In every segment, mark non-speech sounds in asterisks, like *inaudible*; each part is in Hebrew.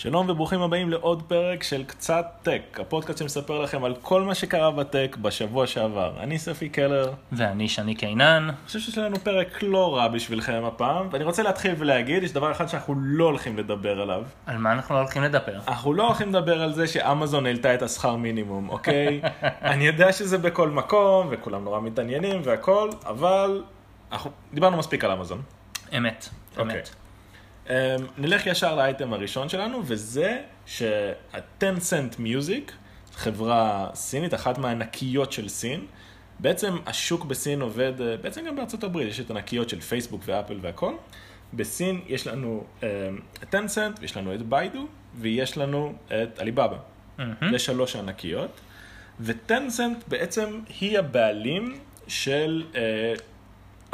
שלום וברוכים הבאים לעוד פרק של קצת טק, הפודקאסט שמספר לכם על כל מה שקרה בטק בשבוע שעבר. אני ספי קלר. ואני שני קינן. אני חושב שיש לנו פרק לא רע בשבילכם הפעם, ואני רוצה להתחיל ולהגיד, יש דבר אחד שאנחנו לא הולכים לדבר עליו. על מה אנחנו לא הולכים לדבר? אנחנו לא הולכים לדבר על זה שאמזון העלתה את השכר מינימום, אוקיי? *laughs* אני יודע שזה בכל מקום, וכולם נורא מתעניינים והכל, אבל אנחנו דיברנו מספיק על אמזון. אמת, אוקיי. אמת. Um, נלך ישר לאייטם הראשון שלנו, וזה שה-10 Cent Music, חברה סינית, אחת מהענקיות של סין, בעצם השוק בסין עובד, אה, בעצם גם בארצות הברית, יש את ענקיות של פייסבוק ואפל והכל. בסין יש לנו את 10 Cent, ויש לנו את ביידו, ויש לנו את עליבאבא. זה שלוש ענקיות. וטנסנט בעצם היא הבעלים של אה,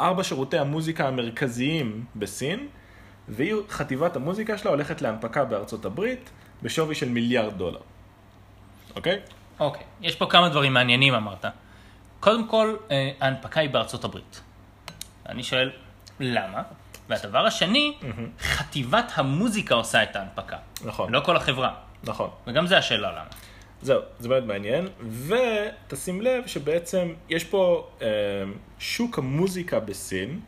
ארבע שירותי המוזיקה המרכזיים בסין, והיא חטיבת המוזיקה שלה הולכת להנפקה בארצות הברית בשווי של מיליארד דולר. אוקיי? אוקיי, יש פה כמה דברים מעניינים אמרת. קודם כל, אה, ההנפקה היא בארצות הברית. אני שואל, למה? והדבר השני, חטיבת המוזיקה עושה את ההנפקה. נכון, לא כל החברה. נכון. וגם זה השאלה למה. זהו, זה באמת מעניין, ותשים לב שבעצם יש פה אה, שוק המוזיקה בסין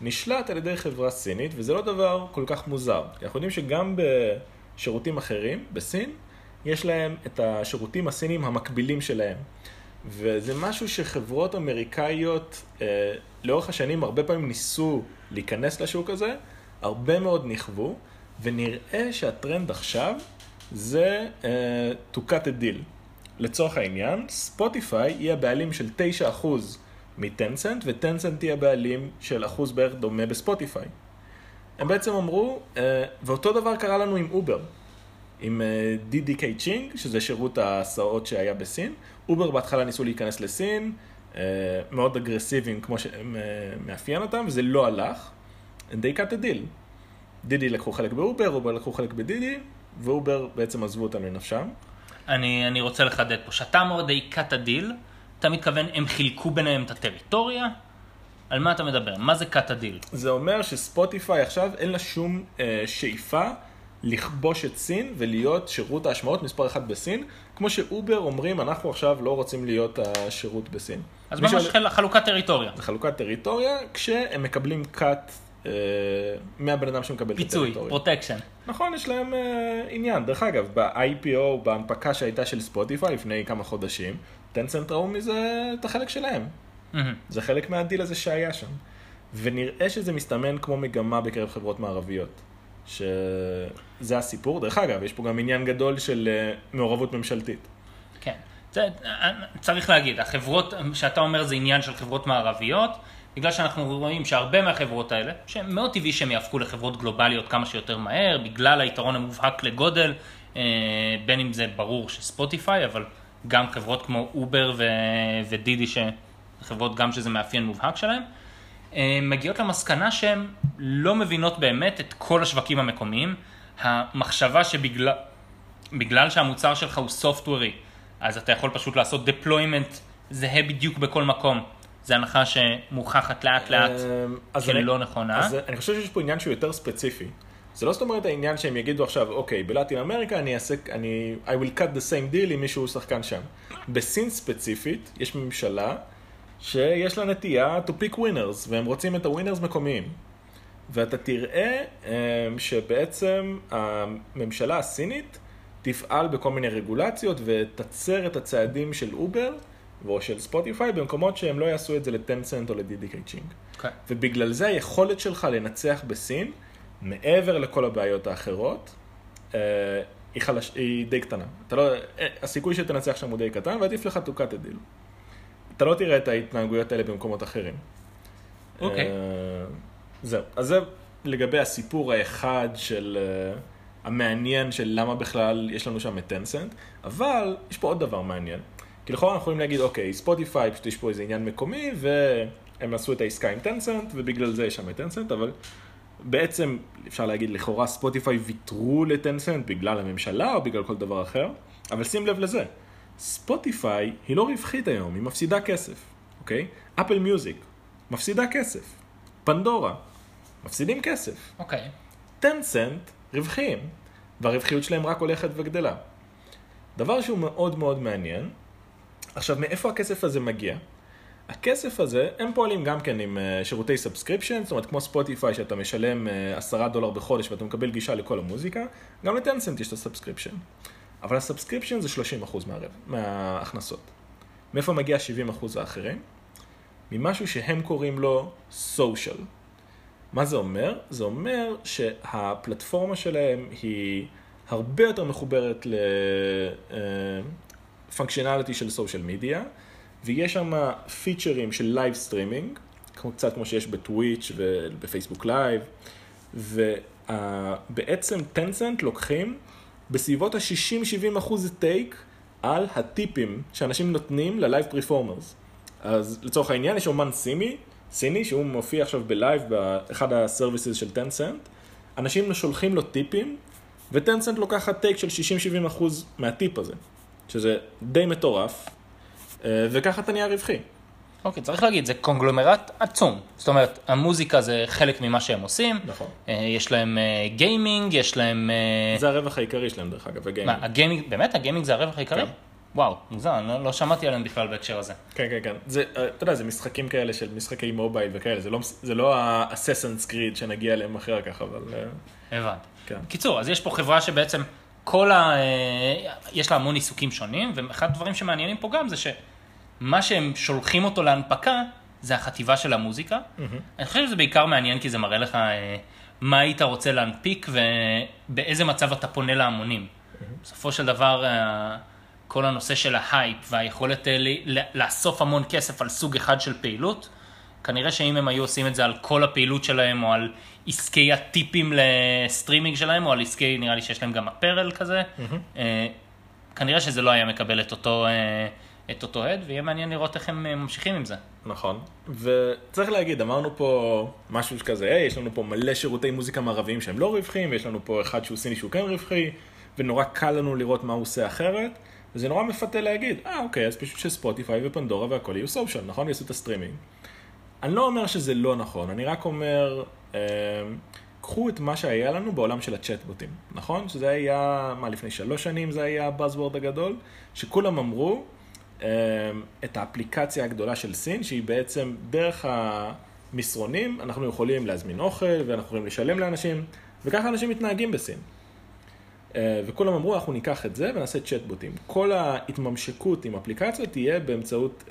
נשלט על ידי חברה סינית, וזה לא דבר כל כך מוזר. כי אנחנו יודעים שגם בשירותים אחרים בסין, יש להם את השירותים הסינים המקבילים שלהם. וזה משהו שחברות אמריקאיות אה, לאורך השנים הרבה פעמים ניסו להיכנס לשוק הזה, הרבה מאוד נכוו, ונראה שהטרנד עכשיו זה to cut a deal. לצורך העניין, ספוטיפיי היא הבעלים של 9% מטנסנט, וטנסנט היא הבעלים של אחוז בערך דומה בספוטיפיי. הם בעצם אמרו, אה, ואותו דבר קרה לנו עם אובר, עם Didi Chuxing, שזה שירות ההסעות שהיה בסין. אובר בהתחלה ניסו להיכנס לסין, אה, מאוד אגרסיביים כמו שמאפיין אותם, וזה לא הלך. They cut a deal. דידי לקחו חלק באובר, אובר לקחו חלק בדידי, ואובר בעצם עזבו אותם לנפשם. אני, אני רוצה לחדד פה, שאתה אומר they cut a deal, אתה מתכוון הם חילקו ביניהם את הטריטוריה? על מה אתה מדבר? מה זה cut deal? זה אומר שספוטיפיי עכשיו אין לה שום אה, שאיפה לכבוש את סין ולהיות שירות ההשמעות מספר אחת בסין, כמו שאובר אומרים, אנחנו עכשיו לא רוצים להיות השירות בסין. אז ממש חל- חלוקת טריטוריה. זה חלוקת טריטוריה, כשהם מקבלים cut אה, מהבן אדם שמקבל את פיצוי, הטריטוריה. פרוטקשן. נכון, יש להם אה, עניין. דרך אגב, ב-IPO, בהנפקה שהייתה של ספוטיפיי לפני כמה חודשים, טנסנט ראו מזה את החלק שלהם. מהמם. זה חלק מהדיל הזה שהיה שם. ונראה שזה מסתמן כמו מגמה בקרב חברות מערביות. שזה הסיפור. דרך אגב, יש פה גם עניין גדול של אה, מעורבות ממשלתית. כן. זה, צריך להגיד, החברות שאתה אומר זה עניין של חברות מערביות, בגלל שאנחנו רואים שהרבה מהחברות האלה, שמאוד טבעי שהם יהפכו לחברות גלובליות כמה שיותר מהר, בגלל היתרון המובהק לגודל, אה, בין אם זה ברור שספוטיפיי, אבל גם חברות כמו אובר ו- ודידי, שחברות גם שזה מאפיין מובהק שלהם, אה, מגיעות למסקנה שהן לא מבינות באמת את כל השווקים המקומיים. המחשבה שבגלל בגלל שהמוצר שלך הוא סופטוורי, אז אתה יכול פשוט לעשות deployment זהה בדיוק בכל מקום. זו הנחה שמוכחת לאט לאט כלא אני- נכונה. אז אני חושב שיש פה עניין שהוא יותר ספציפי. זה לא זאת אומרת העניין שהם יגידו עכשיו, אוקיי, בלטין אמריקה אני אעשה, אני, I will cut the same deal עם מישהו שחקן שם. בסין ספציפית, יש ממשלה שיש לה נטייה to pick winners, והם רוצים את הווינרס מקומיים. ואתה תראה אמ, שבעצם הממשלה הסינית תפעל בכל מיני רגולציות ותצר את הצעדים של אובר או של ספוטיפיי במקומות שהם לא יעשו את זה לטנסנט או לדידי צ'ושינג. אוקיי. ובגלל זה היכולת שלך לנצח בסין, מעבר לכל הבעיות האחרות, אה, היא, חלש, היא די קטנה. אתה לא, אה, הסיכוי שתנצח שם הוא די קטן, ועדיף לך to cut a deal. אתה לא תראה את ההתנהגויות האלה במקומות אחרים. אוקיי. אה, זהו. אז זה לגבי הסיפור האחד של המעניין של למה בכלל יש לנו שם את טנסנט, אבל יש פה עוד דבר מעניין. כי לכאורה אנחנו יכולים להגיד, אוקיי, ספוטיפיי, פשוט יש פה איזה עניין מקומי, והם עשו את העסקה עם טנסנט, ובגלל זה יש שם את טנסנט, אבל בעצם אפשר להגיד, לכאורה ספוטיפיי ויתרו לטנסנט בגלל הממשלה או בגלל כל דבר אחר, אבל שים לב לזה, ספוטיפיי היא לא רווחית היום, היא מפסידה כסף, אוקיי? אפל מיוזיק, מפסידה כסף. פנדורה, מפסידים כסף. אוקיי. טנסנט, רווחיים. והרווחיות שלהם רק הולכת וגדלה. דבר שהוא מאוד מאוד מעניין, עכשיו מאיפה הכסף הזה מגיע? הכסף הזה, הם פועלים גם כן עם uh, שירותי subscription, זאת אומרת כמו ספוטיפיי שאתה משלם uh, 10 דולר בחודש ואתה מקבל גישה לכל המוזיקה, גם לטנסנט יש את ה subscription. אבל ה subscription זה 30% מהרב, מההכנסות. מאיפה מגיע 70% האחרים? ממשהו שהם קוראים לו social. מה זה אומר? זה אומר שהפלטפורמה שלהם היא הרבה יותר מחוברת ל functionality של social media, ויש שם פיצ'רים של live streaming, קצת כמו שיש בטוויץ' ובפייסבוק לייב, ובעצם טנסנט לוקחים בסביבות ה-60-70 אחוז take על הטיפים שאנשים נותנים ל live performers. אז לצורך העניין יש אומן סימי, סיני, שהוא מופיע עכשיו בלייב באחד ה services של טנסנט, אנשים שולחים לו טיפים, וטנסנט לוקחת take של 60-70 אחוז מהטיפ הזה, שזה די מטורף, וככה אתה נהיה רווחי. אוקיי, okay, צריך להגיד, זה קונגלומרט עצום. זאת אומרת, המוזיקה זה חלק ממה שהם עושים. נכון. אה, יש להם גיימינג, יש להם... זה הרווח העיקרי שלהם, דרך אגב, הגיימינג. מה, הגיימינג, באמת? הגיימינג זה הרווח העיקרי? כן. וואו, מוזר, לא, לא שמעתי עליהם בכלל בהקשר הזה. כן, כן, כן. זה, אתה יודע, זה משחקים כאלה של משחקי מובייל וכאלה, זה לא, זה לא ה-Assassin's Creed שנגיע אליהם אחר כך, אבל... הבנתי. כן. קיצור, אז יש פה חברה שבעצם כל ה... יש לה המון עיסוקים שונים, ואחד הדברים שמעניינים פה גם זה שמה שהם שולחים אותו להנפקה, זה החטיבה של המוזיקה. Mm-hmm. אני חושב שזה בעיקר מעניין כי זה מראה לך מה היית רוצה להנפיק ובאיזה מצב אתה פונה להמונים. Mm-hmm. בסופו של דבר... כל הנושא של ההייפ והיכולת לאסוף המון כסף על סוג אחד של פעילות, כנראה שאם הם היו עושים את זה על כל הפעילות שלהם, או על עסקי הטיפים לסטרימינג שלהם, או על עסקי, נראה לי שיש להם גם apparel כזה, mm-hmm. כנראה שזה לא היה מקבל את אותו, אה, את אותו הד, ויהיה מעניין לראות איך הם ממשיכים עם זה. נכון, וצריך להגיד, אמרנו פה משהו כזה, היי, יש לנו פה מלא שירותי מוזיקה מערביים שהם לא רווחיים, ויש לנו פה אחד שהוא סיני שהוא כן רווחי, ונורא קל לנו לראות מה הוא עושה אחרת. וזה נורא מפתה להגיד, אה אוקיי, אז פשוט שספוטיפיי ופנדורה והכל יהיו social, נכון? יעשו את הסטרימינג. אני לא אומר שזה לא נכון, אני רק אומר, אה, קחו את מה שהיה לנו בעולם של הצ'טבוטים, נכון? שזה היה, מה, לפני שלוש שנים זה היה ה buzzword הגדול, שכולם אמרו, אה, את האפליקציה הגדולה של סין, שהיא בעצם דרך המסרונים, אנחנו יכולים להזמין אוכל ואנחנו יכולים לשלם לאנשים, וככה אנשים מתנהגים בסין. אה, וכולם אמרו, אנחנו ניקח את זה ונעשה צ'טבוטים. כל ההתממשקות עם אפליקציות תהיה באמצעות uh,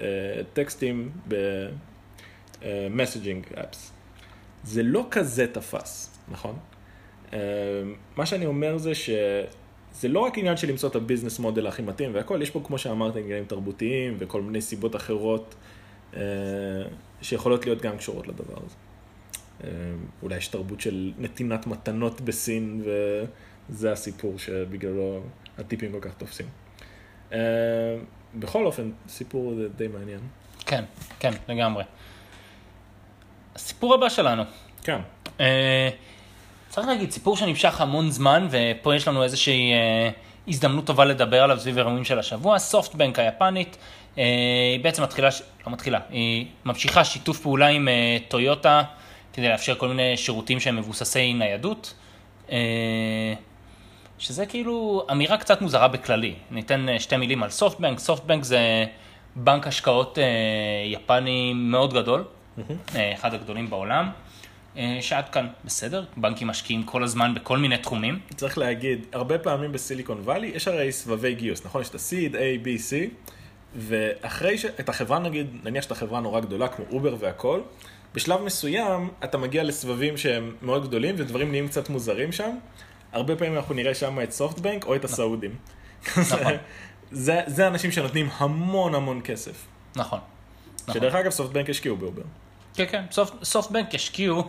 טקסטים ב-messaging uh, apps. זה לא כזה תפס, נכון? מה שאני אומר זה שזה לא רק עניין של למצוא את הביזנס מודל הכי מתאים והכל, יש פה, כמו שאמרת, עניינים תרבותיים וכל מיני סיבות אחרות uh, שיכולות להיות גם קשורות לדבר הזה. Uh, אולי יש תרבות של נתינת מתנות בסין ו... זה הסיפור שבגללו הטיפים כל כך תופסים. Uh, בכל אופן, סיפור די מעניין. כן, כן, לגמרי. הסיפור הבא שלנו. כן. צריך להגיד, סיפור שנמשך המון זמן, ופה יש לנו איזושהי uh, הזדמנות טובה לדבר עליו סביב אירועים של השבוע. סופטבנק היפנית, uh, היא בעצם מתחילה, לא מתחילה, היא ממשיכה שיתוף פעולה עם uh, טויוטה, כדי לאפשר כל מיני שירותים שהם מבוססי ניידות. Uh, שזה כאילו אמירה קצת מוזרה בכללי. ניתן אה, שתי מילים על סופטבנק. סופטבנק זה בנק השקעות אה, יפני מאוד גדול, mm-hmm. אחד הגדולים בעולם. שעד כאן בסדר, בנקים משקיעים כל הזמן בכל מיני תחומים. צריך להגיד, הרבה פעמים בסיליקון וואלי יש הרי סבבי גיוס, נכון? יש את ה-seed, A, B, C, ואחרי שאת החברה נגיד, נניח שאתה חברה נורא גדולה כמו אובר והכל, בשלב מסוים אתה מגיע לסבבים שהם מאוד גדולים ודברים נהיים קצת מוזרים שם, הרבה פעמים אנחנו נראה שם את סופטבנק או את נכון. הסעודים. נכון. *laughs* זה, זה אנשים שנותנים המון המון כסף. נכון. שדרך נכון. אגב סופטבנק השקיעו באובר. כן, כן, סופטבנק השקיעו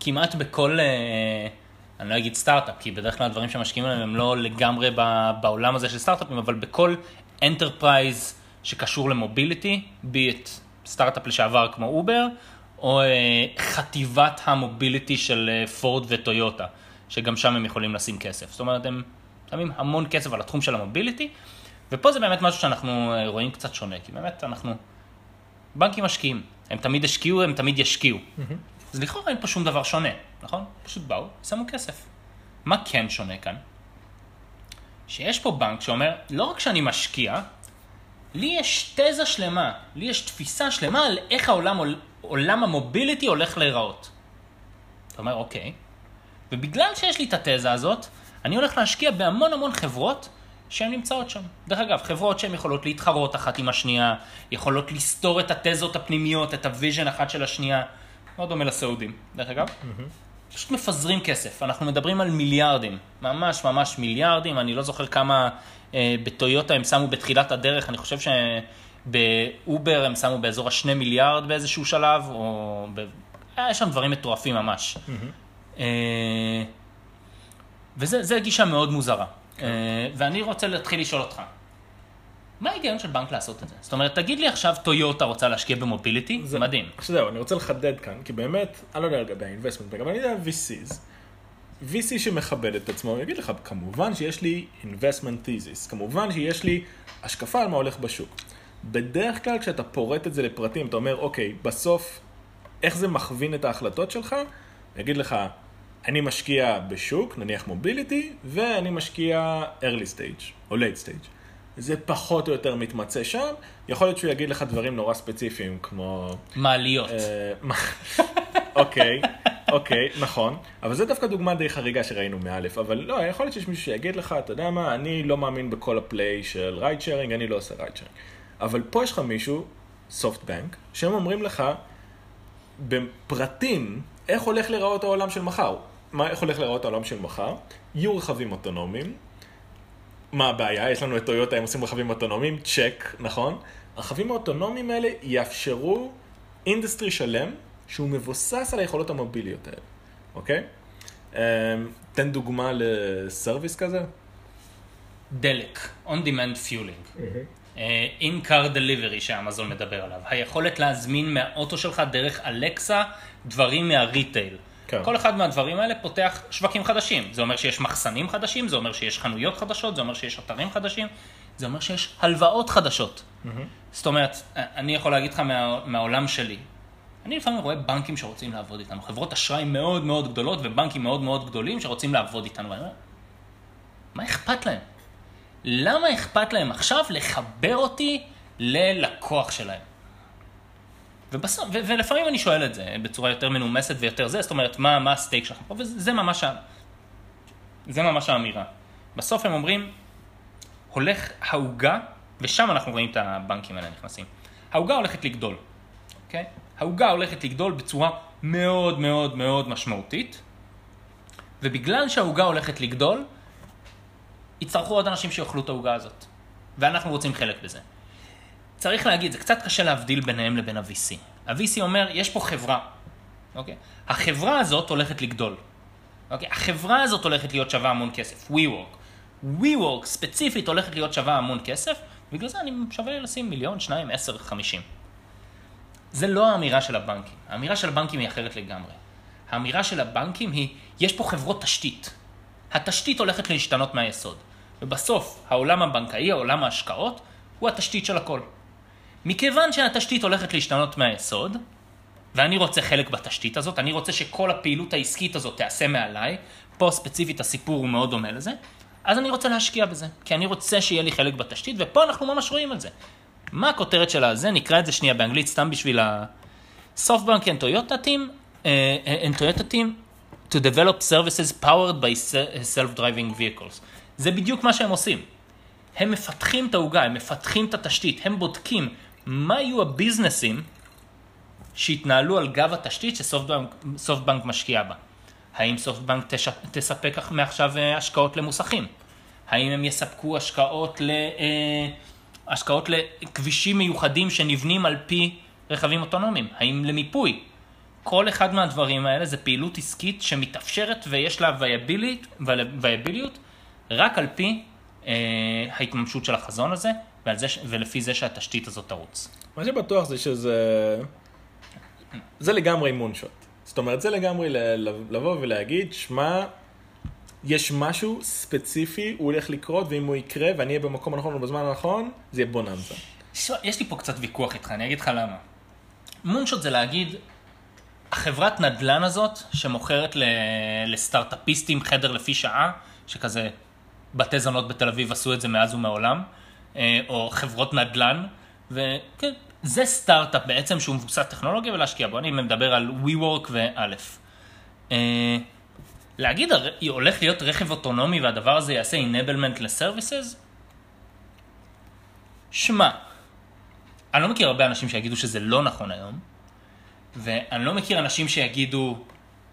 כמעט בכל, אה, אני לא אגיד סטארט-אפ, כי בדרך כלל הדברים שמשקיעים עליהם הם לא לגמרי בעולם הזה של סטארט-אפים, אבל בכל enterprise שקשור ל mobility, בין אם סטארט-אפ לשעבר כמו אובר, או אה, חטיבת ה mobility של אה, פורד וטויוטה. שגם שם הם יכולים לשים כסף. זאת אומרת, הם שמים המון כסף על התחום של המוביליטי, ופה זה באמת משהו שאנחנו אה, רואים קצת שונה, כי באמת אנחנו, בנקים משקיעים, הם תמיד השקיעו, הם תמיד ישקיעו. Mm-hmm. אז לכאורה אין פה שום דבר שונה, נכון? פשוט באו, שמו כסף. מה כן שונה כאן? שיש פה בנק שאומר, לא רק שאני משקיע, לי יש תזה שלמה, לי יש תפיסה שלמה על איך העולם, עולם ה mobility הולך להיראות. אתה אומר, אוקיי. ובגלל שיש לי את התזה הזאת, אני הולך להשקיע בהמון המון חברות שהן נמצאות שם. דרך אגב, חברות שהן יכולות להתחרות אחת עם השנייה, יכולות לסתור את התזות הפנימיות, את ה vision אחת של השנייה. מאוד דומה לסעודים, דרך אגב. Mm-hmm. פשוט מפזרים כסף, אנחנו מדברים על מיליארדים, ממש ממש מיליארדים, אני לא זוכר כמה אה, בטויוטה הם שמו בתחילת הדרך, אני חושב שבאובר הם שמו באזור השני מיליארד באיזשהו שלב, או... ב... היה שם דברים מטורפים ממש. Mm-hmm. אה, וזה גישה מאוד מוזרה. כן. אה, ואני רוצה להתחיל לשאול אותך, מה ההיגיון של בנק לעשות את זה? זאת אומרת, תגיד לי עכשיו טויוטה רוצה להשקיע במוביליטי, זה מדהים. עכשיו זהו, אני רוצה לחדד כאן, כי באמת, אני לא יודע לגבי ה-investment, אבל אני יודע VCs. VC שמכבד את עצמו, יגיד לך, כמובן שיש לי investment thesis, כמובן שיש לי השקפה על מה הולך בשוק. בדרך כלל כשאתה פורט את זה לפרטים, אתה אומר, אוקיי, בסוף, איך זה מכווין את ההחלטות שלך? יגיד לך, אני משקיע בשוק, נניח mobility, ואני משקיע early stage, או late stage. זה פחות או יותר מתמצה שם. יכול להיות שהוא יגיד לך דברים נורא ספציפיים, כמו... מעליות. אה, *laughs* אוקיי, אוקיי, נכון. אבל זו דווקא דוגמה די חריגה שראינו מאלף. אבל לא, יכול להיות שיש מישהו שיגיד לך, אתה יודע מה, אני לא מאמין בכל ה play של ride sharing, אני לא עושה ride sharing. אבל פה יש לך מישהו, סופט בנק, שהם אומרים לך, בפרטים, איך הולך להיראות העולם של מחר. מה, איך הולך להיראות העולם של מחר? יהיו רכבים אוטונומיים, מה הבעיה? יש לנו את טויוטה, הם עושים רכבים אוטונומיים, צ'ק, נכון? הרכבים האוטונומיים האלה יאפשרו industry שלם שהוא מבוסס על היכולות המוביליות האלה, אוקיי? אמ, תן דוגמה ל service כזה. דלק, on demand fueling. אין-car delivery שאמזון מדבר עליו. היכולת להזמין מהאוטו שלך דרך אלקסה דברים מהריטייל. כן. כל אחד מהדברים האלה פותח שווקים חדשים. זה אומר שיש מחסנים חדשים, זה אומר שיש חנויות חדשות, זה אומר שיש אתרים חדשים, זה אומר שיש הלוואות חדשות. Mm-hmm. זאת אומרת, אני יכול להגיד לך מה, מהעולם שלי. אני לפעמים רואה בנקים שרוצים לעבוד איתנו, חברות אשראי מאוד מאוד גדולות ובנקים מאוד מאוד גדולים שרוצים לעבוד איתנו. ואני אומר, מה אכפת להם? למה אכפת להם עכשיו לחבר אותי ללקוח שלהם? ובסוף, ו- ולפעמים אני שואל את זה בצורה יותר מנומסת ויותר זה, זאת אומרת, מה, מה הסטייק שלכם פה, וזה ממש, זה ממש האמירה. בסוף הם אומרים, הולך העוגה, ושם אנחנו רואים את הבנקים האלה נכנסים. העוגה הולכת לגדול, אוקיי? העוגה הולכת לגדול בצורה מאוד מאוד מאוד משמעותית, ובגלל שהעוגה הולכת לגדול, יצטרכו עוד אנשים שיאכלו את העוגה הזאת. ואנחנו רוצים חלק בזה. צריך להגיד, זה קצת קשה להבדיל ביניהם לבין ה-VC. ה-VC אומר, יש פה חברה, אוקיי? החברה הזאת הולכת לגדול. אוקיי? החברה הזאת הולכת להיות שווה המון כסף, WeWork. WeWork ספציפית הולכת להיות שווה המון כסף, בגלל זה אני שווה לשים מיליון, שניים, עשר, חמישים. זה לא האמירה של הבנקים. האמירה של הבנקים היא אחרת לגמרי. האמירה של הבנקים היא, יש פה חברות תשתית. התשתית הולכת להשתנות מהיסוד. ובסוף, העולם הבנקאי, העולם ההשקעות, הוא התשתית של הכל. מכיוון שהתשתית הולכת להשתנות מהיסוד, ואני רוצה חלק בתשתית הזאת, אני רוצה שכל הפעילות העסקית הזאת תיעשה מעליי, פה ספציפית הסיפור הוא מאוד דומה לזה, אז אני רוצה להשקיע בזה, כי אני רוצה שיהיה לי חלק בתשתית, ופה אנחנו ממש רואים את זה. מה הכותרת של הזה? נקרא את זה שנייה באנגלית, סתם בשביל ה... SoftBank and Toyota team, uh, and Toyota team to develop services powered by self-driving vehicles. זה בדיוק מה שהם עושים. הם מפתחים את העוגה, הם מפתחים את התשתית, הם בודקים מה יהיו הביזנסים שיתנהלו על גב התשתית שסופטבנק משקיע בה. האם סופטבנק. תספק מעכשיו אה, השקעות למוסכים? האם הם יספקו השקעות, ל... אה, השקעות לכבישים מיוחדים שנבנים על פי רכבים אוטונומיים? האם למיפוי? כל אחד מהדברים האלה זה פעילות עסקית שמתאפשרת ויש לה וייביליות רק על פי אה, ההתממשות של החזון הזה, זה, ולפי זה שהתשתית הזאת תרוץ. מה שבטוח זה שזה... זה לגמרי מונשוט. זאת אומרת, זה לגמרי לבוא ולהגיד, שמע, יש משהו ספציפי, הוא הולך לקרות, ואם הוא יקרה ואני אהיה במקום הנכון ובזמן הנכון, זה יהיה בוננזה. יש לי פה קצת ויכוח איתך, אני אגיד לך למה. מונשוט זה להגיד, החברת נדלן הזאת, שמוכרת לסטארט-אפיסטים חדר לפי שעה, שכזה בתי זונות בתל אביב עשו את זה מאז ומעולם, או חברות נדל"ן, וכן, זה סטארט-אפ בעצם שהוא מבוסס טכנולוגיה ולהשקיע בו. אני מדבר על WeWork ואלף. אה, להגיד, הולך להיות רכב אוטונומי והדבר הזה יעשה enablement לסרוויסס? שמע, אני לא מכיר הרבה אנשים שיגידו שזה לא נכון היום, ואני לא מכיר אנשים שיגידו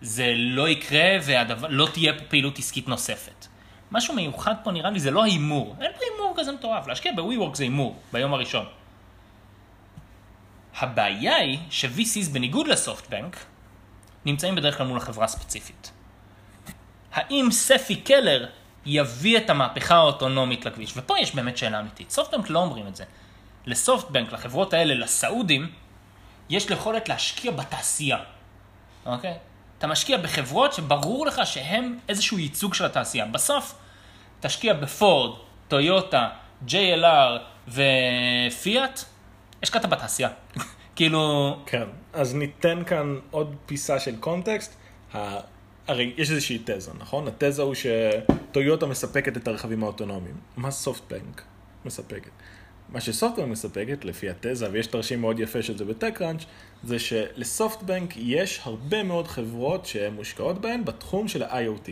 זה לא יקרה ולא תהיה פה פעילות עסקית נוספת. משהו מיוחד פה נראה לי זה לא ההימור, אין פה הימור כזה מטורף, להשקיע ב-WeWork זה הימור ביום הראשון. הבעיה היא ש-VCs בניגוד לסופטבנק נמצאים בדרך כלל מול החברה הספציפית. האם ספי קלר יביא את המהפכה האוטונומית לכביש? ופה יש באמת שאלה אמיתית. סופטבנק לא אומרים את זה. לסופטבנק, לחברות האלה, לסעודים, יש יכולת להשקיע בתעשייה, אוקיי? אתה משקיע בחברות שברור לך שהם איזשהו ייצוג של התעשייה. בסוף, תשקיע בפורד, טויוטה, JLR ופיאט, השקעת בתעשייה. *laughs* כאילו, כן, אז ניתן כאן עוד פיסה של קונטקסט. הרי יש איזושהי תזה, נכון? התזה הוא שטויוטה מספקת את הרכבים האוטונומיים. מה סופטבנק מספקת? מה שסופטבנק מספקת, לפי התזה, ויש תרשים מאוד יפה של זה בטקראנץ', זה שלסופטבנק יש הרבה מאוד חברות שהן מושקעות בהן בתחום של ה-IoT.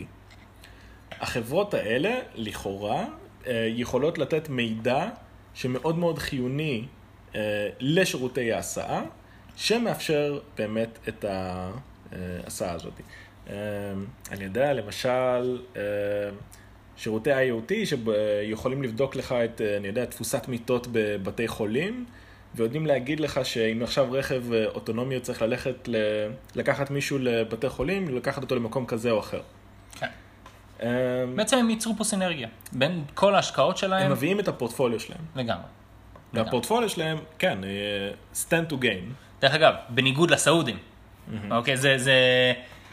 החברות האלה, לכאורה, אה, יכולות לתת מידע שמאוד מאוד חיוני אה, לשירותי ההסעה, שמאפשר באמת את ההסעה הזאת. אה, אני יודע, למשל, שירותי IoT שיכולים לבדוק לך את, אה, אני יודע, תפוסת מיטות בבתי חולים, ויודעים להגיד לך שאם עכשיו רכב אה, אוטונומי צריך ללכת, ל- לקחת מישהו לבתי חולים, לקחת אותו למקום כזה או אחר. כן. אה, בעצם הם ייצרו פה סינרגיה בין כל ההשקעות שלהם הם מביאים את הפורטפוליו שלהם. לגמרי. והפורטפוליו שלהם, כן, אה, stand to gain. דרך אגב, בניגוד לסעודים, אוקיי, זה, זה,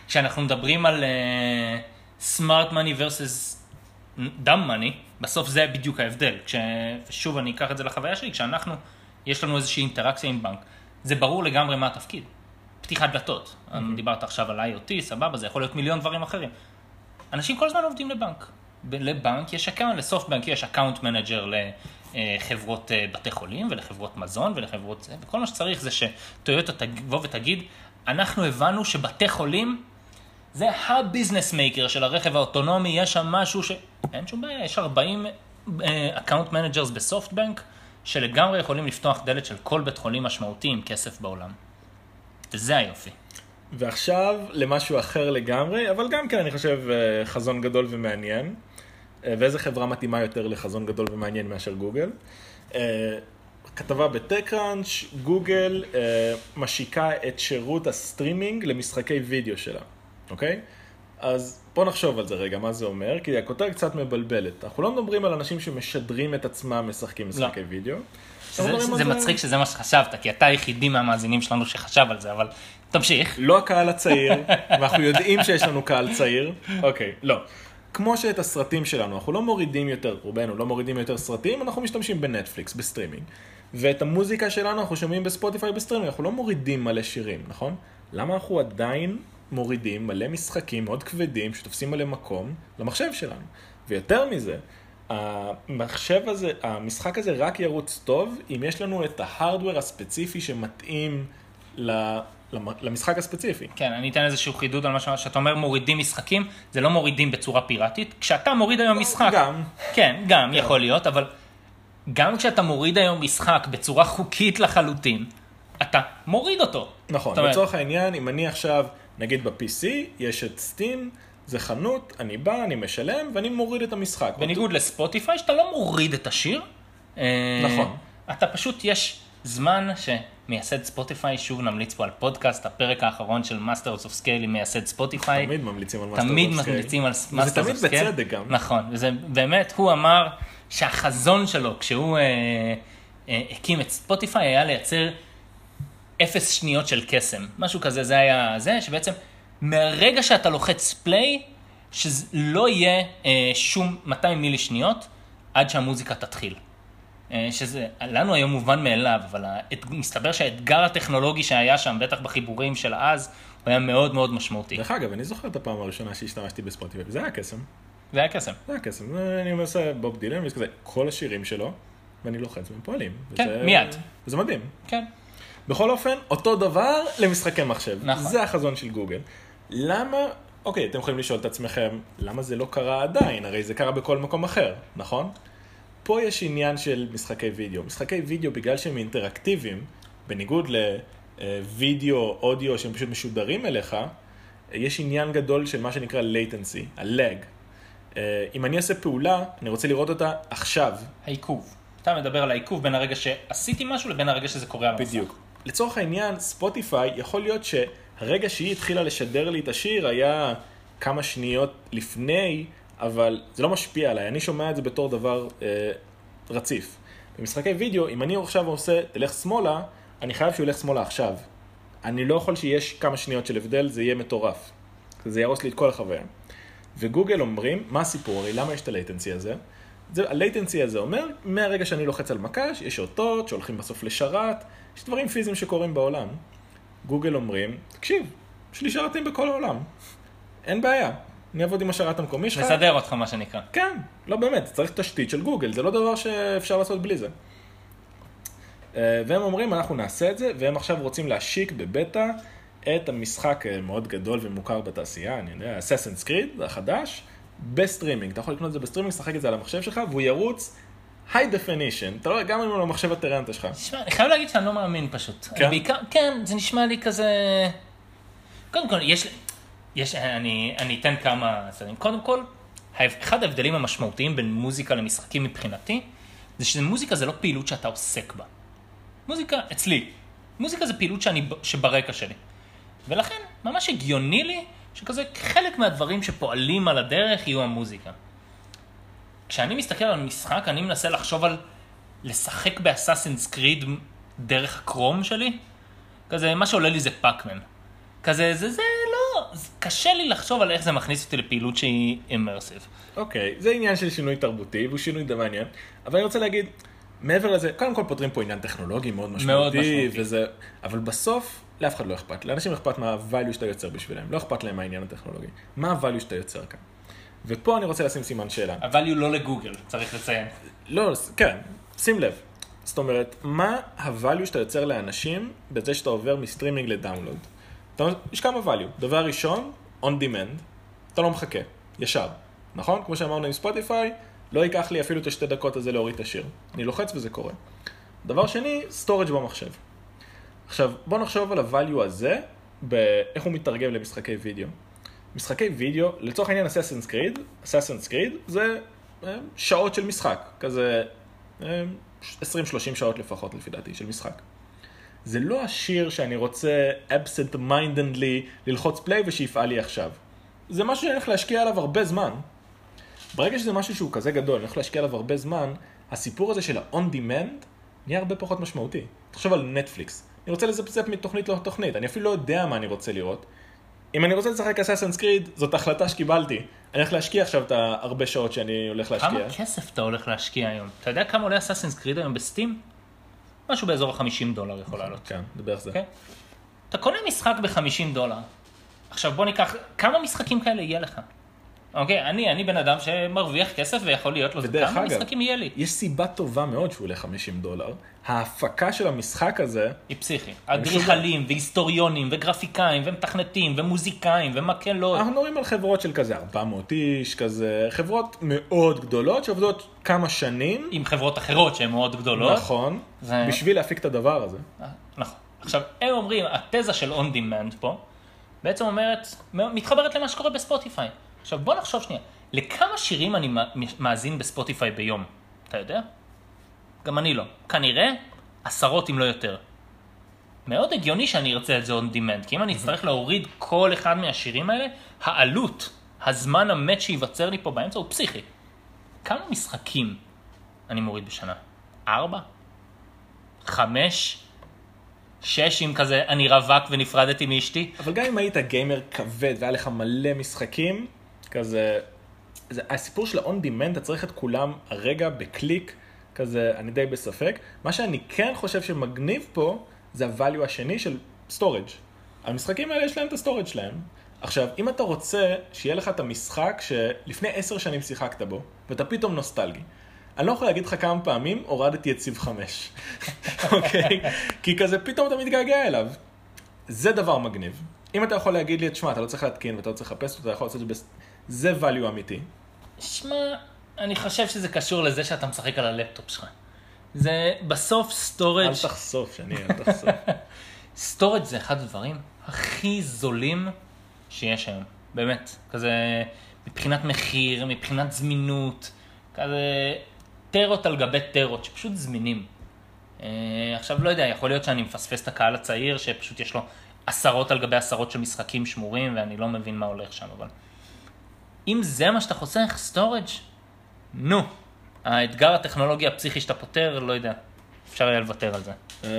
כשאנחנו מדברים על uh, smart money versus dumb money, בסוף זה בדיוק ההבדל. כש, שוב, אני אקח את זה לחוויה שלי, כשאנחנו, יש לנו איזושהי אינטראקציה עם בנק, זה ברור לגמרי מה התפקיד. פתיחת דלתות. דיברת עכשיו על IoT, סבבה, זה יכול להיות מיליון דברים אחרים. אנשים כל הזמן עובדים לבנק. לבנק יש account, לסופטבנק יש account manager לחברות אה, בתי חולים ולחברות מזון ולחברות זה, וכל מה שצריך זה שטויוטה תבוא ותגיד, אנחנו הבנו שבתי חולים זה ה business maker של הרכב האוטונומי, יש שם משהו ש... אין שום בעיה, יש 40 account managers בסופטבנק שלגמרי יכולים לפתוח דלת של כל בית חולים משמעותי עם כסף בעולם. וזה היופי. ועכשיו למשהו אחר לגמרי, אבל גם כן אני חושב אה, חזון גדול ומעניין. אה, ואיזה חברה מתאימה יותר לחזון גדול ומעניין מאשר גוגל. אה, כתבה בטקקראנץ', גוגל משיקה את שירות הסטרימינג למשחקי וידאו שלה, אוקיי? אז בוא נחשוב על זה רגע, מה זה אומר, כי הכותרת קצת מבלבלת. אנחנו לא מדברים על אנשים שמשדרים את עצמם משחקים משחקי לא. וידאו. זה, זה על מצחיק שזה מה שחשבת, כי אתה היחידי מהמאזינים שלנו שחשב על זה, אבל תמשיך. לא הקהל הצעיר, *laughs* ואנחנו יודעים שיש לנו קהל צעיר. אוקיי, לא. כמו שאת הסרטים שלנו, אנחנו לא מורידים יותר, רובנו לא מורידים יותר סרטים, אנחנו משתמשים בנטפליקס, בסטרימינג. ואת המוזיקה שלנו אנחנו שומעים בספוטיפיי בסטרימינג, אנחנו לא מורידים מלא שירים, נכון? למה אנחנו עדיין מורידים מלא משחקים מאוד כבדים שתופסים מלא מקום למחשב שלנו? ויותר מזה, המחשב הזה, המשחק הזה רק ירוץ טוב אם יש לנו את ה hardware הספציפי שמתאים ל- למ- למשחק הספציפי. כן, אני אתן איזשהו חידוד על מה שאתה אומר מורידים משחקים, זה לא מורידים בצורה פיראטית. כשאתה מוריד היום משחק... גם. כן, גם יכול להיות, אבל גם כשאתה מוריד היום משחק בצורה חוקית לחלוטין, אתה מוריד אותו. נכון, לצורך העניין, אם אני עכשיו, נגיד ב-PC, יש את סטים, זה חנות, אני בא, אני משלם, ואני מוריד את המשחק. בניגוד לספוטיפיי, שאתה לא מוריד את השיר. אה, נכון. אתה פשוט, יש זמן שמייסד ספוטיפיי, שוב נמליץ פה על פודקאסט, הפרק האחרון של Masters of Scale עם מייסד ספוטיפיי. תמיד ממליצים על Masters תמיד of Scale. ממליצים על וזה Masters תמיד of Scale. בצדק גם. נכון, וזה באמת, הוא אמר שהחזון שלו, כשהוא אה, אה, הקים את ספוטיפיי, היה לייצר אפס שניות של קסם. משהו כזה, זה היה זה, שבעצם מהרגע שאתה לוחץ play, שלא יהיה אה, שום 200 מילי שניות עד שהמוזיקה תתחיל. אה, שזה לנו היום מובן מאליו, אבל האת- מסתבר שהאתגר הטכנולוגי שהיה שם, בטח בחיבורים של אז, הוא היה מאוד מאוד משמעותי. דרך אגב, אני זוכר את הפעם הראשונה שהשתמשתי בספוטיפיי, וזה היה קסם. זה היה קסם. זה הקסם, אני עושה בוב דילן, ויש כזה כל השירים שלו, ואני לוחץ והם פועלים. כן, וזה- מיד. וזה מדהים. כן. בכל אופן, אותו דבר למשחקי מחשב. נכון. זה החזון של גוגל. למה, אוקיי, אתם יכולים לשאול את עצמכם, למה זה לא קרה עדיין? הרי זה קרה בכל מקום אחר, נכון? פה יש עניין של משחקי וידאו. משחקי וידאו, בגלל שהם אינטראקטיביים, בניגוד לוידאו, אודיו, שהם פשוט משודרים אליך, יש עניין גדול של מה שנקרא latency, ה-lag. אה, אם אני אעשה פעולה, אני רוצה לראות אותה עכשיו, העיכוב. אתה מדבר על העיכוב בין הרגע שעשיתי משהו לבין הרגע שזה קורה על המסך. בדיוק. לצורך העניין, ספוטיפיי, יכול להיות שהרגע שהיא התחילה לשדר לי את השיר היה כמה שניות לפני, אבל זה לא משפיע עליי, אני שומע את זה בתור דבר אה, רציף. במשחקי וידאו, אם אני עכשיו עושה, תלך שמאלה, אני חייב שהוא ילך שמאלה עכשיו. אני לא יכול שיש כמה שניות של הבדל, זה יהיה מטורף. זה יהרוס לי את כל החוויה. וגוגל אומרים, מה הסיפור? הרי למה יש את ה latency הזה? זה, ה latency הזה אומר, מהרגע שאני לוחץ על מקש, יש אותות שהולכים בסוף לשרת, יש דברים פיזיים שקורים בעולם. גוגל אומרים, תקשיב, יש לי שרתים בכל העולם. אין בעיה, אני אעבוד עם השרת המקומי שלך. מסדר אותך מה שנקרא. כן, לא באמת, צריך תשתית של גוגל, זה לא דבר שאפשר לעשות בלי זה. אה, והם אומרים, אנחנו נעשה את זה, והם עכשיו רוצים להשיק בבטא את המשחק אה, מאוד גדול ומוכר בתעשייה, אני יודע, Assassin's Creed החדש, בסטרימינג. אתה יכול לקנות את זה בסטרימינג, לשחק את זה על המחשב שלך, והוא ירוץ high definition, אתה לא, גם אם הוא לא מחשב הטרנטה שלך. אני חייב להגיד שאני לא מאמין פשוט. כן? בעיקר, כן, זה נשמע לי כזה... קודם כל, יש... יש אני, אני אתן כמה צדדים. קודם כל, אחד ההבדלים המשמעותיים בין מוזיקה למשחקים מבחינתי, זה שמוזיקה זה לא פעילות שאתה עוסק בה. מוזיקה, אצלי, מוזיקה זה פעילות שאני, שברקע שלי. ולכן, ממש הגיוני לי שכזה חלק מהדברים שפועלים על הדרך יהיו המוזיקה. כשאני מסתכל על משחק, אני מנסה לחשוב על לשחק באסאסינס קריד דרך הקרום שלי. כזה, מה שעולה לי זה פאקמן. כזה, זה, זה לא, זה קשה לי לחשוב על איך זה מכניס אותי לפעילות שהיא אימרסיב. אוקיי, זה עניין של שינוי תרבותי, והוא שינוי די מעניין. אבל אני רוצה להגיד, מעבר לזה, קודם כל פותרים פה עניין טכנולוגי מאוד משמעותי, משמעותי. וזה, אבל בסוף, לאף אחד לא אכפת. לאנשים אכפת מה ה-value שאתה יוצר בשבילם, לא אכפת להם מהעניין הטכנולוגי. מה ה-value שאתה יוצר כאן? ופה אני רוצה לשים סימן שאלה. הוא לא לגוגל, צריך לציין. לא, כן, שים לב. זאת אומרת, מה ה-value שאתה יוצר לאנשים בזה שאתה עובר מסטרימינג ל download? אתה יש כמה value. דבר ראשון, on demand, אתה לא מחכה, ישר. נכון? כמו שאמרנו עם ספוטיפיי, לא ייקח לי אפילו את השתי דקות הזה להוריד את השיר. אני לוחץ וזה קורה. דבר שני, storage במחשב. עכשיו, בוא נחשוב על ה-value הזה, באיך הוא מתרגם למשחקי וידאו. משחקי וידאו, לצורך העניין אססנס קריד, אססנס קריד זה אה, שעות של משחק, כזה אה, 20-30 שעות לפחות לפי דעתי של משחק. זה לא השיר שאני רוצה absent mindedly ללחוץ פליי ושיפעל לי עכשיו. זה משהו שאני הולך להשקיע עליו הרבה זמן. ברגע שזה משהו שהוא כזה גדול, אני הולך להשקיע עליו הרבה זמן, הסיפור הזה של ה-on demand נהיה הרבה פחות משמעותי. תחשוב על נטפליקס. אני רוצה לזפזפ מתוכנית לתוכנית, אני אפילו לא יודע מה אני רוצה לראות. אם אני רוצה לשחק אססנס קריד, זאת החלטה שקיבלתי. אני הולך להשקיע עכשיו את הרבה שעות שאני הולך להשקיע. כמה כסף אתה הולך להשקיע היום? אתה יודע כמה עולה אסאסינס קריד היום בסטים? משהו באזור ה-50 דולר יכול לעלות. כן, זה בערך זה. אוקיי? אתה קונה משחק ב-50 דולר. עכשיו בוא ניקח, כמה משחקים כאלה יהיה לך? אוקיי, אני, אני בן אדם שמרוויח כסף ויכול להיות לו, ודרך כמה אגב, משחקים יהיה לי? יש סיבה טובה מאוד שהוא עולה 50 דולר. ההפקה של המשחק הזה, היא פסיכי. אדריכלים, והיסטוריונים, וגרפיקאים, ומתכנתים, ומוזיקאים, ומקהלות. אנחנו מדברים על חברות של כזה 400 איש, כזה, חברות מאוד גדולות שעובדות כמה שנים, עם חברות אחרות שהן מאוד גדולות. נכון, זה- בשביל להפיק את הדבר הזה. אה, נכון. עכשיו, הם אומרים, התזה של on demand פה, בעצם אומרת, מתחברת למה שקורה בספוטיפיי. עכשיו, בוא נחשוב שנייה, לכמה שירים אני מא- מאזין בספוטיפיי ביום? אתה יודע? גם אני לא. כנראה עשרות אם לא יותר. מאוד הגיוני שאני ארצה את זה on demand, כי אם אני אצטרך להוריד כל אחד מהשירים האלה, העלות, הזמן המת שייווצר לי פה באמצע הוא פסיכי. כמה משחקים אני מוריד בשנה? ארבע? חמש? שש אם כזה אני רווק ונפרדתי מאשתי? אבל גם אם היית גיימר כבד והיה לך מלא משחקים, כזה, זה, הסיפור של ה-on demand, אתה צריך את כולם הרגע בקליק, כזה, אני די בספק. מה שאני כן חושב שמגניב פה, זה ה-value השני של storage. המשחקים האלה יש להם את ה storage שלהם, עכשיו, אם אתה רוצה שיהיה לך את המשחק שלפני עשר שנים שיחקת בו, ואתה פתאום נוסטלגי, אני לא יכול להגיד לך כמה פעמים הורדתי את Civ 5, *laughs* אוקיי? כי כזה פתאום אתה מתגעגע אליו. זה דבר מגניב. אם אתה יכול להגיד לי, תשמע, אתה לא צריך להתקין ואתה לא צריך לחפש אותו, אתה יכול לעשות את זה. זה value אמיתי. שמע, אני חושב שזה קשור לזה שאתה משחק על הלפטופ שלך. זה בסוף storage אל תחשוף, שאני אל תחשוף. *laughs* storage זה אחד הדברים הכי זולים שיש היום. באמת. כזה, מבחינת מחיר, מבחינת זמינות, כזה טרות על גבי טרות שפשוט זמינים. אה, עכשיו, לא יודע, יכול להיות שאני מפספס את הקהל הצעיר, שפשוט יש לו עשרות על גבי עשרות של משחקים שמורים, ואני לא מבין מה הולך שם, אבל... אם זה מה שאתה חוסך, storage, נו. האתגר הטכנולוגי הפסיכי שאתה פותר, לא יודע. אפשר היה לוותר על זה. אה,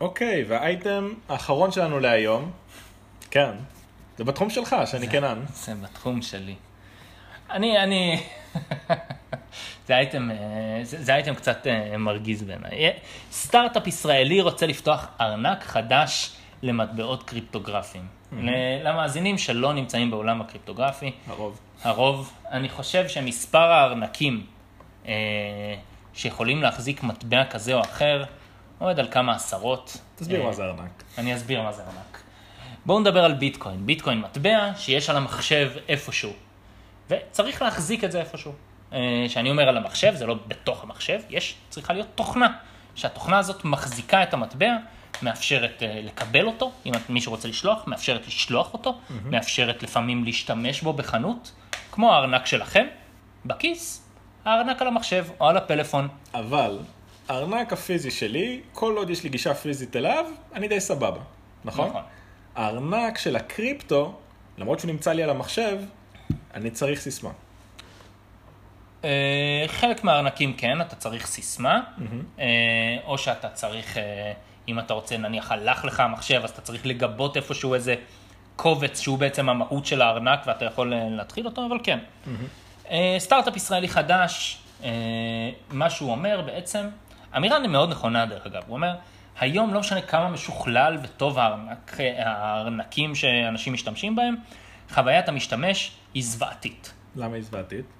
אוקיי, והאייטם האחרון שלנו להיום, כן, זה בתחום שלך, שאני כנען. זה בתחום שלי. אני, אני... *laughs* זה אייטם, אה, זה, זה אייטם קצת אה, מרגיז בעיניי. סטארט-אפ ישראלי רוצה לפתוח ארנק חדש למטבעות קריפטוגרפיים. למאזינים שלא נמצאים בעולם הקריפטוגרפי, הרוב. הרוב, אני חושב שמספר הארנקים אה, שיכולים להחזיק מטבע כזה או אחר, עומד על כמה עשרות. תסביר אה, מה זה ארנק. אני אסביר מה זה ארנק. בואו נדבר על ביטקוין. ביטקוין מטבע שיש על המחשב איפשהו, וצריך להחזיק את זה איפשהו. כשאני אומר על המחשב, זה לא בתוך המחשב, יש, צריכה להיות תוכנה, שהתוכנה הזאת מחזיקה את המטבע, מאפשרת אה, לקבל אותו, אם מישהו רוצה לשלוח, מאפשרת לשלוח אותו, mm-hmm. מאפשרת לפעמים להשתמש בו בחנות, כמו הארנק שלכם, בכיס, הארנק על המחשב או על הפלאפון. אבל הארנק הפיזי שלי, כל עוד יש לי גישה פיזית אליו, אני די סבבה, נכון? נכון. הארנק של הקריפטו, למרות שהוא נמצא לי על המחשב, אני צריך סיסמה. אה, חלק מהארנקים כן, אתה צריך סיסמה, אה, או שאתה צריך, אם אתה רוצה, נניח הלך לך המחשב, אז אתה צריך לגבות איפשהו איזה קובץ שהוא בעצם המהות של הארנק ואתה יכול אה, להתחיל אותו, אבל כן. אה, סטארט-אפ ישראלי חדש, אה, מה שהוא אומר בעצם, אמירה מאוד נכונה דרך אגב, הוא אומר, היום לא משנה כמה משוכלל וטוב הארנק, הארנקים שאנשים משתמשים בהם, חוויית המשתמש היא זוועתית. למה הזוועתית?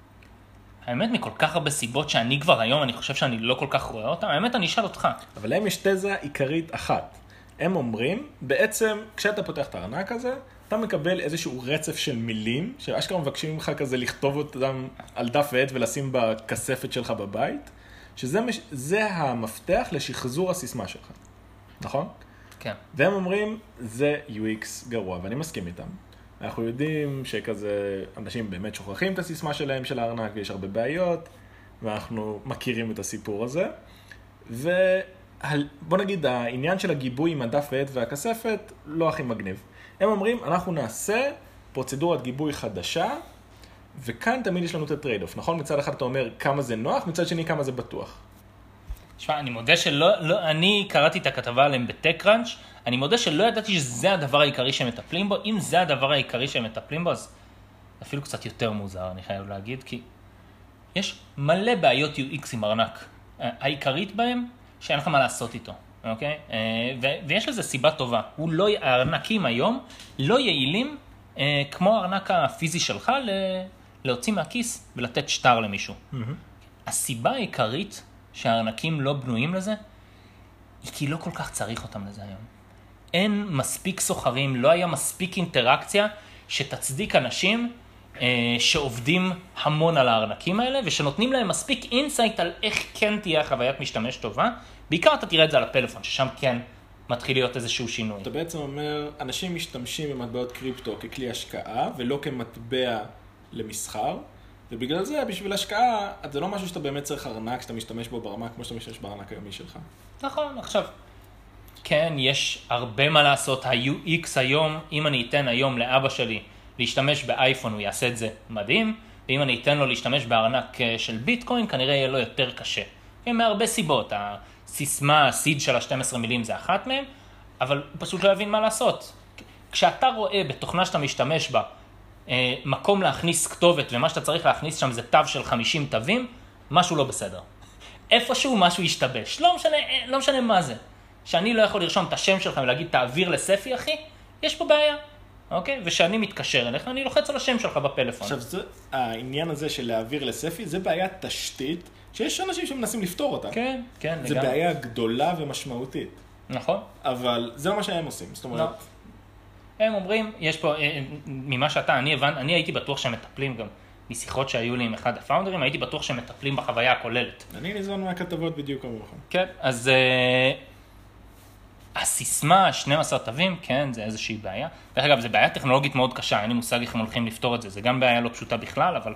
האמת מכל כך הרבה סיבות שאני כבר היום, אני חושב שאני לא כל כך רואה אותם, האמת אני אשאל אותך. אבל להם יש תזה עיקרית אחת. הם אומרים, בעצם, כשאתה פותח את הארנק הזה, אתה מקבל איזשהו רצף של מילים, שאשכרה מבקשים ממך כזה לכתוב אותם על דף ועט ולשים בכספת שלך בבית, שזה מש... המפתח לשחזור הסיסמה שלך, נכון? כן. והם אומרים, זה UX גרוע, ואני מסכים איתם. אנחנו יודעים שכזה, אנשים באמת שוכחים את הסיסמה שלהם של הארנק, ויש הרבה בעיות, ואנחנו מכירים את הסיפור הזה. ובוא נגיד, העניין של הגיבוי עם הדף ועט והכספת, לא הכי מגניב. הם אומרים, אנחנו נעשה פרוצדורת גיבוי חדשה, וכאן תמיד יש לנו את ה trade-off, נכון? מצד אחד אתה אומר כמה זה נוח, מצד שני כמה זה בטוח. תשמע, אני מודה שלא, לא, אני קראתי את הכתבה עליהם בטקקראנץ', אני מודה שלא ידעתי שזה הדבר העיקרי שהם מטפלים בו, אם זה הדבר העיקרי שהם מטפלים בו, אז אפילו קצת יותר מוזר, אני חייב להגיד, כי יש מלא בעיות UX עם ארנק. העיקרית בהם, שאין לך מה לעשות איתו, אוקיי? אה, ו- ויש לזה סיבה טובה, הוא לא, הארנקים היום לא יעילים אה, כמו הארנק הפיזי שלך ל- להוציא מהכיס ולתת שטר למישהו. הסיבה העיקרית שהארנקים לא בנויים לזה, היא כי לא כל כך צריך אותם לזה היום. אין מספיק סוחרים, לא היה מספיק אינטראקציה שתצדיק אנשים אה, שעובדים המון על הארנקים האלה, ושנותנים להם מספיק insight על איך כן תהיה החוויית משתמש טובה. בעיקר אתה תראה את זה על הפלאפון, ששם כן מתחיל להיות איזשהו שינוי. אתה בעצם אומר, אנשים משתמשים במטבעות קריפטו ככלי השקעה, ולא כמטבע למסחר, ובגלל זה, בשביל השקעה, זה לא משהו שאתה באמת צריך ארנק, שאתה משתמש בו ברמה כמו שאתה משתמש בארנק היומי שלך. נכון, עכשיו, כן, יש הרבה מה לעשות. ה-UX היום, אם אני אתן היום לאבא שלי להשתמש באייפון, הוא יעשה את זה מדהים, ואם אני אתן לו להשתמש בארנק אה, של ביטקוין, כנראה יהיה לו יותר קשה. כן, מהרבה סיבות. הסיסמה, הסיד של ה-12 מילים זה אחת מהן, אבל הוא פשוט לא יבין מה לעשות. כשאתה רואה בתוכנה שאתה משתמש בה, אה, מקום להכניס כתובת, ומה שאתה צריך להכניס שם זה תו של 50 תווים, משהו לא בסדר. איפשהו משהו השתבש, לא משנה, אה, לא משנה מה זה. שאני לא יכול לרשום את השם שלך ולהגיד תעביר לספי אחי, יש פה בעיה. אוקיי? וכשאני מתקשר אליך, אני לוחץ על השם שלך בפלאפון. עכשיו, זה, העניין הזה של להעביר לספי, זה בעיית תשתית, שיש אנשים שמנסים לפתור אותה. כן, כן, זה לגמרי. בעיה גדולה ומשמעותית. נכון. אבל זה לא מה שהם עושים. זאת אומרת, הם אומרים, יש פה, אה, ממה שאתה, אני הבנ... אני הייתי בטוח שהם מטפלים גם, משיחות שהיו לי עם אחד הפאונדרים, הייתי בטוח שהם מטפלים בחוויה הכוללת. אני ניזון מהכתבות בדיוק כמוך. כן. אז אה, הסיסמה, 12 תווים, כן, זה איזושהי בעיה. דרך אגב, זו בעיה טכנולוגית מאוד קשה, אין לי מושג איך הם הולכים לפתור את זה, זה גם בעיה לא פשוטה בכלל, אבל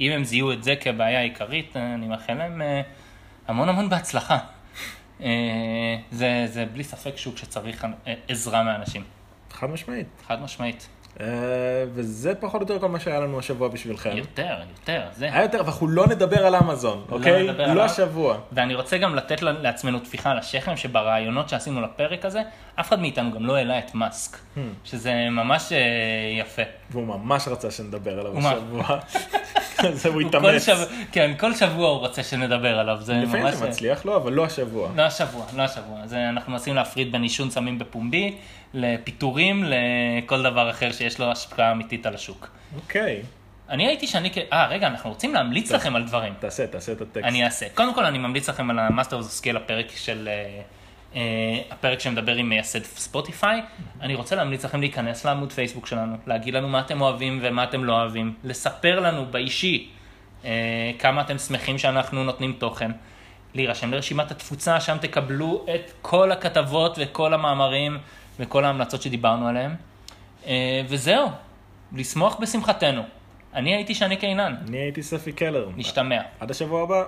אם הם זיהו את זה כבעיה העיקרית, אה, אני מאחל להם אה, המון המון בהצלחה. אה, זה, זה בלי ספק שוק שצריך אה, עזרה מאנשים, חד משמעית. חד משמעית. אה, וזה פחות או יותר כל מה שהיה לנו השבוע בשבילכם. יותר, יותר, זה. היה יותר, ואנחנו לא נדבר על אמזון, אוקיי? נדבר לא עליו. השבוע. ואני רוצה גם לתת לעצמנו טפיחה על השכם, שברעיונות שעשינו לפרק הזה, אף אחד מאיתנו גם לא העלה את מאסק, Hmm. שזה ממש אה, יפה. והוא ממש רצה שנדבר עליו? השבוע. *laughs* *laughs* אז הוא התאמץ. כן, כל שבוע הוא רוצה שנדבר עליו, זה לפעמים ממש... זה מצליח לו, אבל לא השבוע. לא השבוע, לא השבוע. זה, אנחנו מנסים להפריד בין עישון סמים בפומבי, לפיטורים, לכל דבר אחר שיש לו השפעה אמיתית על השוק. אוקיי. אני הייתי שאני כ... אה, רגע, אנחנו רוצים להמליץ לכם על דברים. תעשה, תעשה את הטקסט. אני אעשה. קודם כל, אני ממליץ לכם על of the Scale, הפרק של... אה, אה, הפרק שמדבר עם מייסד ספוטיפיי. אני רוצה להמליץ לכם להיכנס לעמוד פייסבוק שלנו, להגיד לנו מה אתם אוהבים ומה אתם לא אוהבים, לספר לנו באישי אה, כמה אתם שמחים שאנחנו נותנים תוכן, להירשם לרשימת התפוצה, שם תקבלו את כל הכתבות וכל המאמרים וכל ההמלצות שדיברנו עליהם. אה, וזהו, לשמוח בשמחתנו. אני הייתי שני קינן, אני הייתי ספי קלר. נשתמע. עד השבוע הבא.